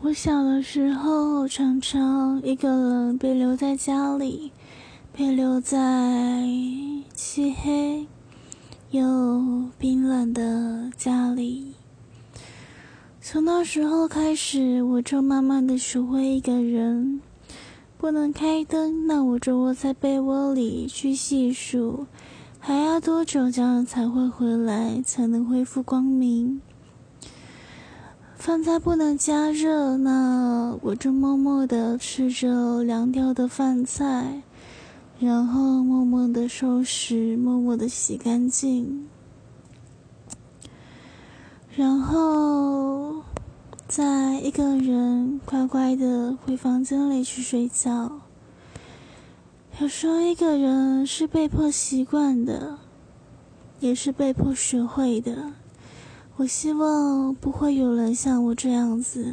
我小的时候，常常一个人被留在家里，被留在漆黑又冰冷的家里。从那时候开始，我就慢慢的学会一个人，不能开灯，那我就窝在被窝里去细数，还要多久家人才会回来，才能恢复光明。饭菜不能加热，那我就默默的吃着凉掉的饭菜，然后默默的收拾，默默的洗干净，然后再一个人乖乖的回房间里去睡觉。有时候一个人是被迫习惯的，也是被迫学会的。我希望不会有人像我这样子。